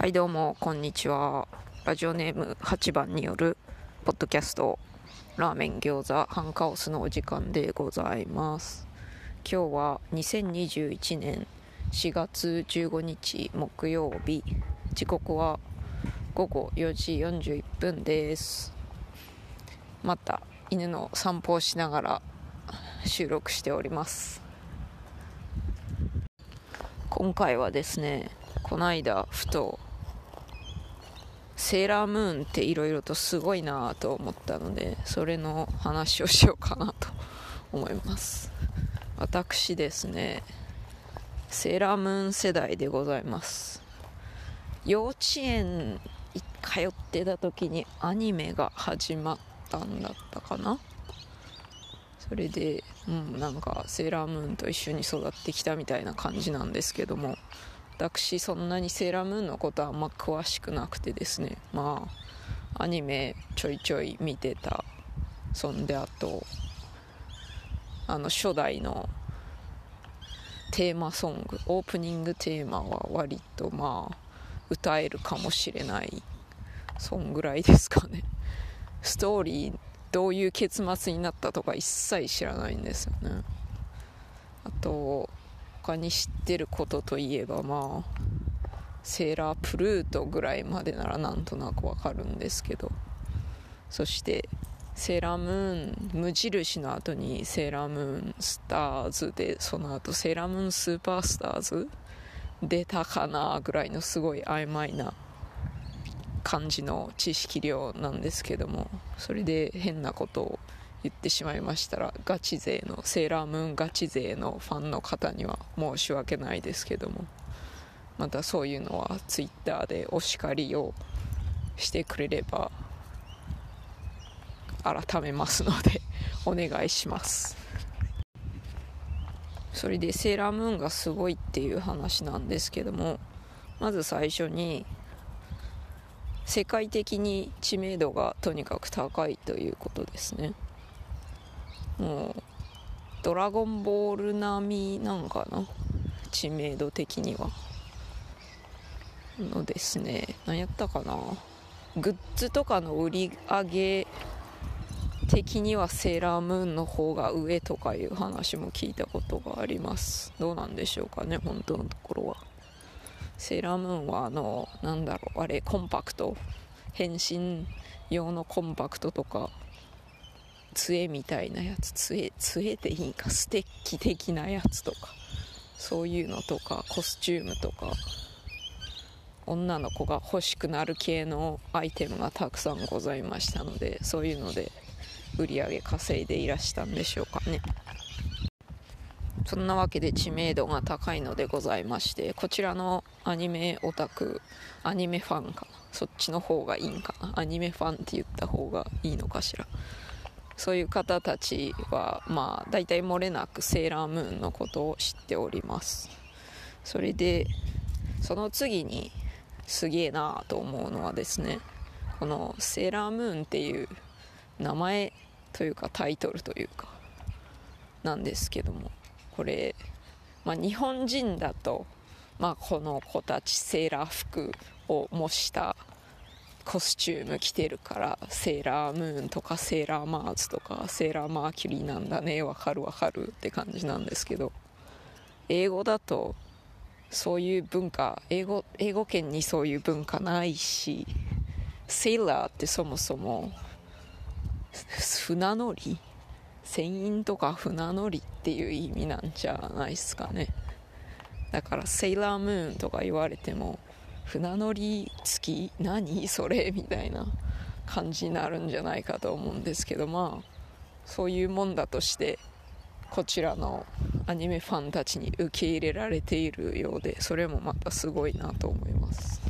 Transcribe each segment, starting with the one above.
はいどうもこんにちは。ラジオネーム8番によるポッドキャストラーメン餃子ハンカオスのお時間でございます。今日は2021年4月15日木曜日。時刻は午後4時41分です。また犬の散歩をしながら収録しております。今回はですねこの間ふとセーラームーンっていろいろとすごいなと思ったのでそれの話をしようかなと思います。私ですねセーラームーン世代でございます。幼稚園通ってた時にアニメが始まったんだったかな。それで、うん、なんかセーラームーンと一緒に育ってきたみたいな感じなんですけども。私そんなにセーラームーンのことはあんま詳しくなくてですね。まあアニメちょいちょい見てた。そんであとあの初代のテーマソングオープニングテーマは割とまあ歌えるかもしれないそんぐらいですかね。ストーリーどういう結末になったとか一切知らないんですよね。あと他に知ってることといえばまあセーラープルートぐらいまでならなんとなくわかるんですけど。そしてセーラームーン無印の後にセーラームーンスターズでその後セーラームーンスーパースターズ出たかなぐらいのすごい曖昧な感じの知識量なんですけども。それで変なことを言ってしまいましたらガチ勢のセーラームーンガチ勢のファンの方には申し訳ないですけども。またそういうのはツイッターでお叱りをしてくれれば改めますのでお願いします。それでセーラームーンがすごいっていう話なんですけどもまず最初に世界的に知名度がとにかく高いということですね。もうドラゴンボール並みなんかな？知名度的には。のですね。何やったかな？グッズとかの売り上げ的にはセーラームーンの方が上とかいう話も聞いたことがあります。どうなんでしょうかね？本当のところは。セーラームーンはあのなんだろうあれコンパクト。変身用のコンパクトとか。杖みたいなやつ杖杖でいいかステッキ的なやつとかそういうのとかコスチュームとか女の子が欲しくなる系のアイテムがたくさんございましたのでそういうので売り上げ稼いでいらしたんでしょうかね。そんなわけで知名度が高いのでございましてこちらのアニメオタクアニメファンかそっちの方がいいんかなアニメファンって言った方がいいのかしら。そういう方たちはまあ大体漏れなくセーラームーンのことを知っております。それでその次にすげえなと思うのはですねこのセーラームーンっていう名前というかタイトルというかなんですけどもこれ、まあ、日本人だと、まあ、この子たちセーラー服を模したコスチューム着てるからセーラームーンとかセーラーマーズとかセーラーマーキュリーなんだねわかるわかるって感じなんですけど英語だとそういう文化英語英語圏にそういう文化ないしセーラーってそもそも船乗り船員とか船乗りっていう意味なんじゃないですかね。だからセーラームーンとか言われても船乗り付き？何？それ？みたいな感じになるんじゃないかと思うんですけどまあそういうもんだとしてこちらのアニメファンたちに受け入れられているようでそれもまたすごいなと思います。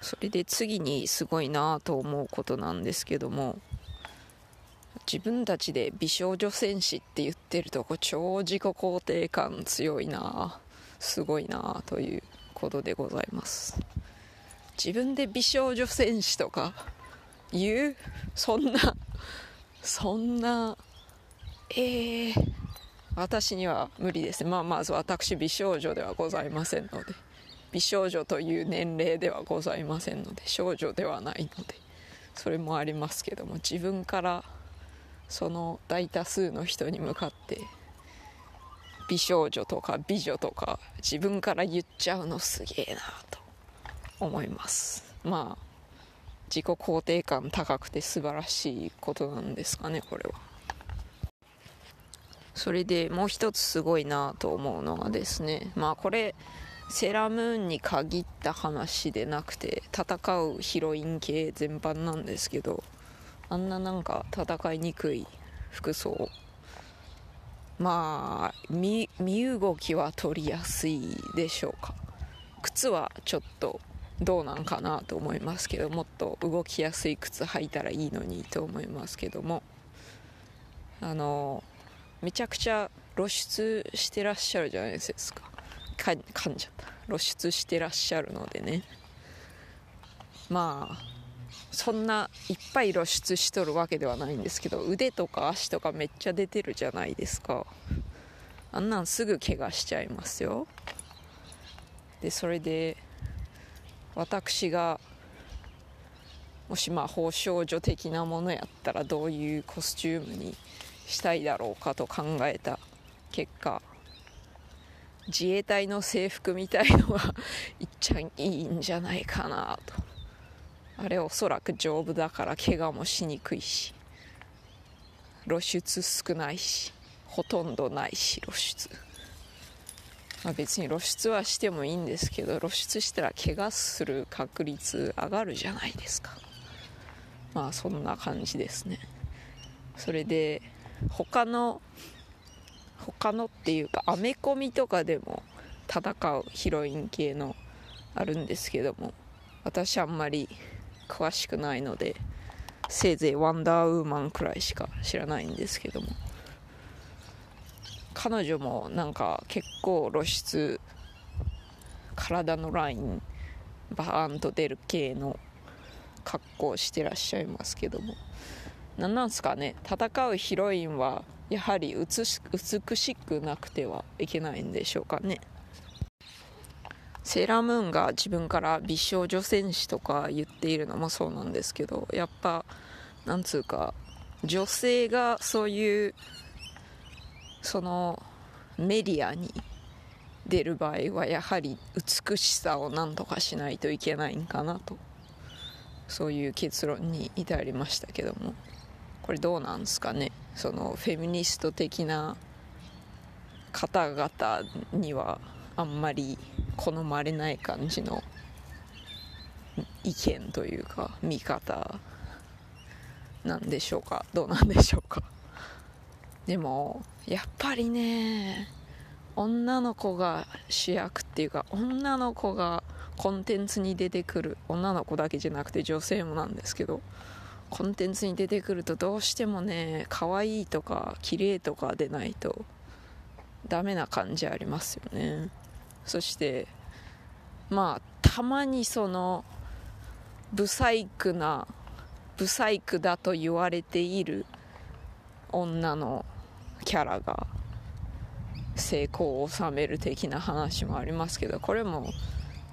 それで次にすごいなと思うことなんですけども自分たちで美少女戦士って言ってるとこ超自己肯定感強いな。すごいなということでございます。自分で美少女戦士とか言う？そんなそんなえー、私には無理です。まあまず私美少女ではございませんので美少女という年齢ではございませんので少女ではないのでそれもありますけども自分からその大多数の人に向かって美少女とか美女とか自分から言っちゃうのすげえなと思います。まあ自己肯定感高くて素晴らしいことなんですかねこれは。それでもう一つすごいなと思うのがですねまあこれセーラームーンに限った話でなくて戦うヒロイン系全般なんですけどあんななんか戦いにくい服装まあ身動きは取りやすいでしょうか。靴はちょっとどうなんかなと思いますけどもっと動きやすい靴履いたらいいのにと思いますけども。あのめちゃくちゃ露出してらっしゃるじゃないですか。か噛んじゃった。露出してらっしゃるのでね。まあそんないっぱい露出しとるわけではないんですけど腕とか足とかめっちゃ出てるじゃないですか。あんなんすぐ怪我しちゃいますよ。でそれで私がもしまあ宝少女的なものやったらどういうコスチュームにしたいだろうかと考えた結果自衛隊の制服みたいのが いっちゃんいいんじゃないかなと。あれおそらく丈夫だから怪我もしにくいし露出少ないしほとんどないし露出。まあ、別に露出はしてもいいんですけど露出したら怪我する確率上がるじゃないですか。まあそんな感じですね。それで他の他のっていうかアメコミとかでも戦うヒロイン系のあるんですけども私あんまり詳しくないのでせいぜいワンダーウーマンくらいしか知らないんですけども。彼女もなんか結構露出体のラインバーンと出る系の格好してらっしゃいますけども。何なんすかね。戦うヒロインはやはり美しくなくてはいけないんでしょうかね。セーラームーンが自分から美少女戦士とか言っているのもそうなんですけどやっぱなんつうか女性がそういうそのメディアに出る場合はやはり美しさを何とかしないといけないんかなと。そういう結論に至りましたけども。これどうなんですかね？そのフェミニスト的な方々にはあんまり好まれない感じの意見というか見方なんでしょうか？どうなんでしょうか？でもやっぱりね女の子が主役っていうか女の子がコンテンツに出てくる女の子だけじゃなくて女性もなんですけどコンテンツに出てくるとどうしてもね可愛いとか綺麗とかでないとダメな感じありますよね。そしてまあたまにそのブサイクなブサイクだと言われている女のキャラが成功を収める的な話もありますけどこれも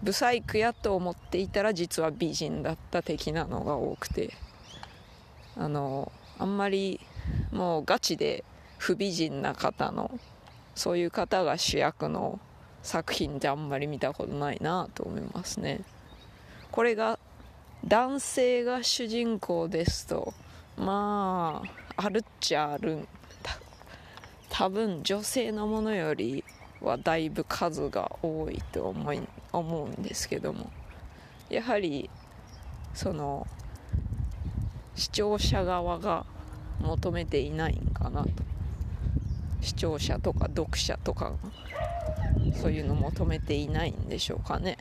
ブサイクやと思っていたら実は美人だった的なのが多くてあのあんまりもうガチで不美人な方のそういう方が主役の作品ってあんまり見たことないなと思いますね。これが男性が主人公ですとまああるっちゃあるん多分女性のものよりはだいぶ数が多いと思い思うんですけども。やはりその視聴者側が求めていないんかなと。視聴者とか読者とかがそういうの求めていないんでしょうかね。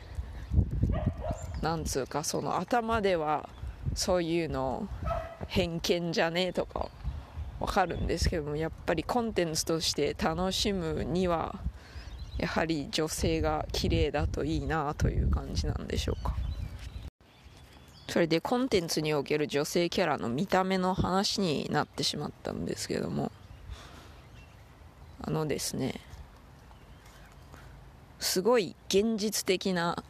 なんつうかその頭ではそういうの偏見じゃねえとかわかるんですけどもやっぱりコンテンツとして楽しむにはやはり女性が綺麗だといいなという感じなんでしょうか。それでコンテンツにおける女性キャラの見た目の話になってしまったんですけどもあのですねすごい現実的な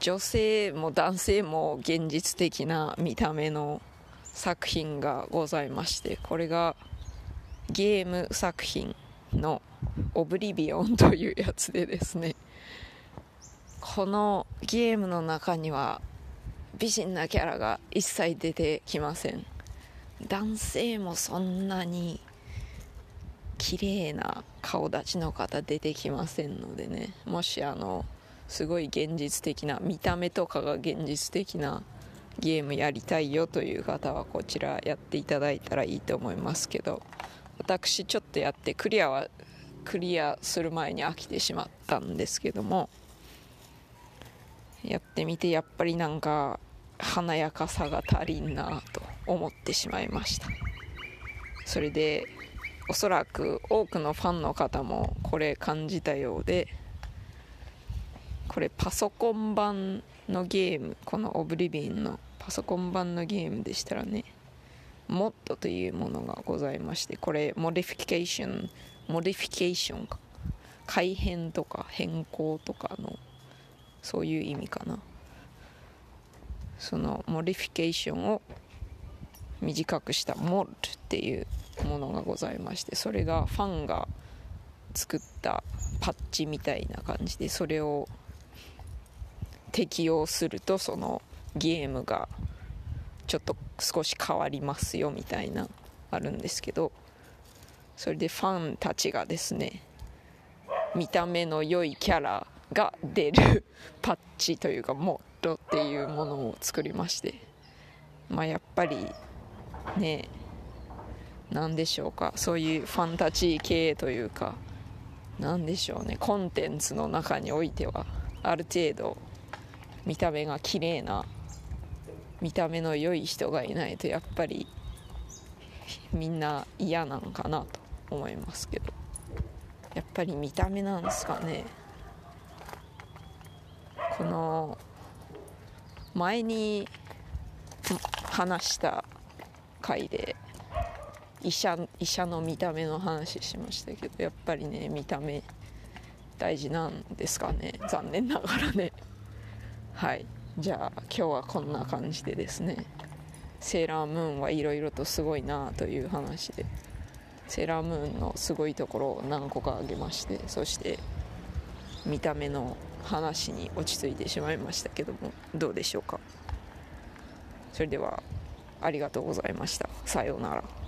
女性も男性も現実的な見た目の作品がございましてこれがゲーム作品の「オブリビオン」というやつでですね。このゲームの中には美人なキャラが一切出てきません。男性もそんなに綺麗な顔立ちの方出てきませんのでね。もしあのすごい現実的な見た目とかが現実的なゲームやりたいよという方はこちらやっていただいたらいいと思いますけど。私ちょっとやってクリアはクリアする前に飽きてしまったんですけども。やってみてやっぱりなんか華やかさが足りんなと思ってしまいました。それでおそらく多くのファンの方もこれ感じたようでこれパソコン版のゲームこの Oblivion のパソコン版のゲームでしたらね MOD というものがございましてこれ modification modification か。改変とか変更とかのそういう意味かな。その modification を短くした MOD っていうものがございましてそれがファンが作ったパッチみたいな感じでそれを適用するとそのゲームがちょっと少し変わりますよみたいなあるんですけどそれでファンたちがですね見た目の良いキャラが出る パッチというかモッドっていうものを作りましてまあやっぱりね何でしょうか？そういうファンタジー系というか。何でしょうね？コンテンツの中においては。ある程度見た目が綺麗な見た目の良い人がいないとやっぱりみんな嫌なんかなと思いますけど。やっぱり見た目なんですかね？この前に話した回で医者医者の見た目の話しましたけどやっぱりね見た目大事なんですかね。残念ながらね。はい。じゃあ今日はこんな感じでですね。セーラームーンはいろいろとすごいなという話で。セーラームーンのすごいところを何個か挙げましてそして見た目の話に落ち着いてしまいましたけどもどうでしょうか。それではありがとうございました。さようなら。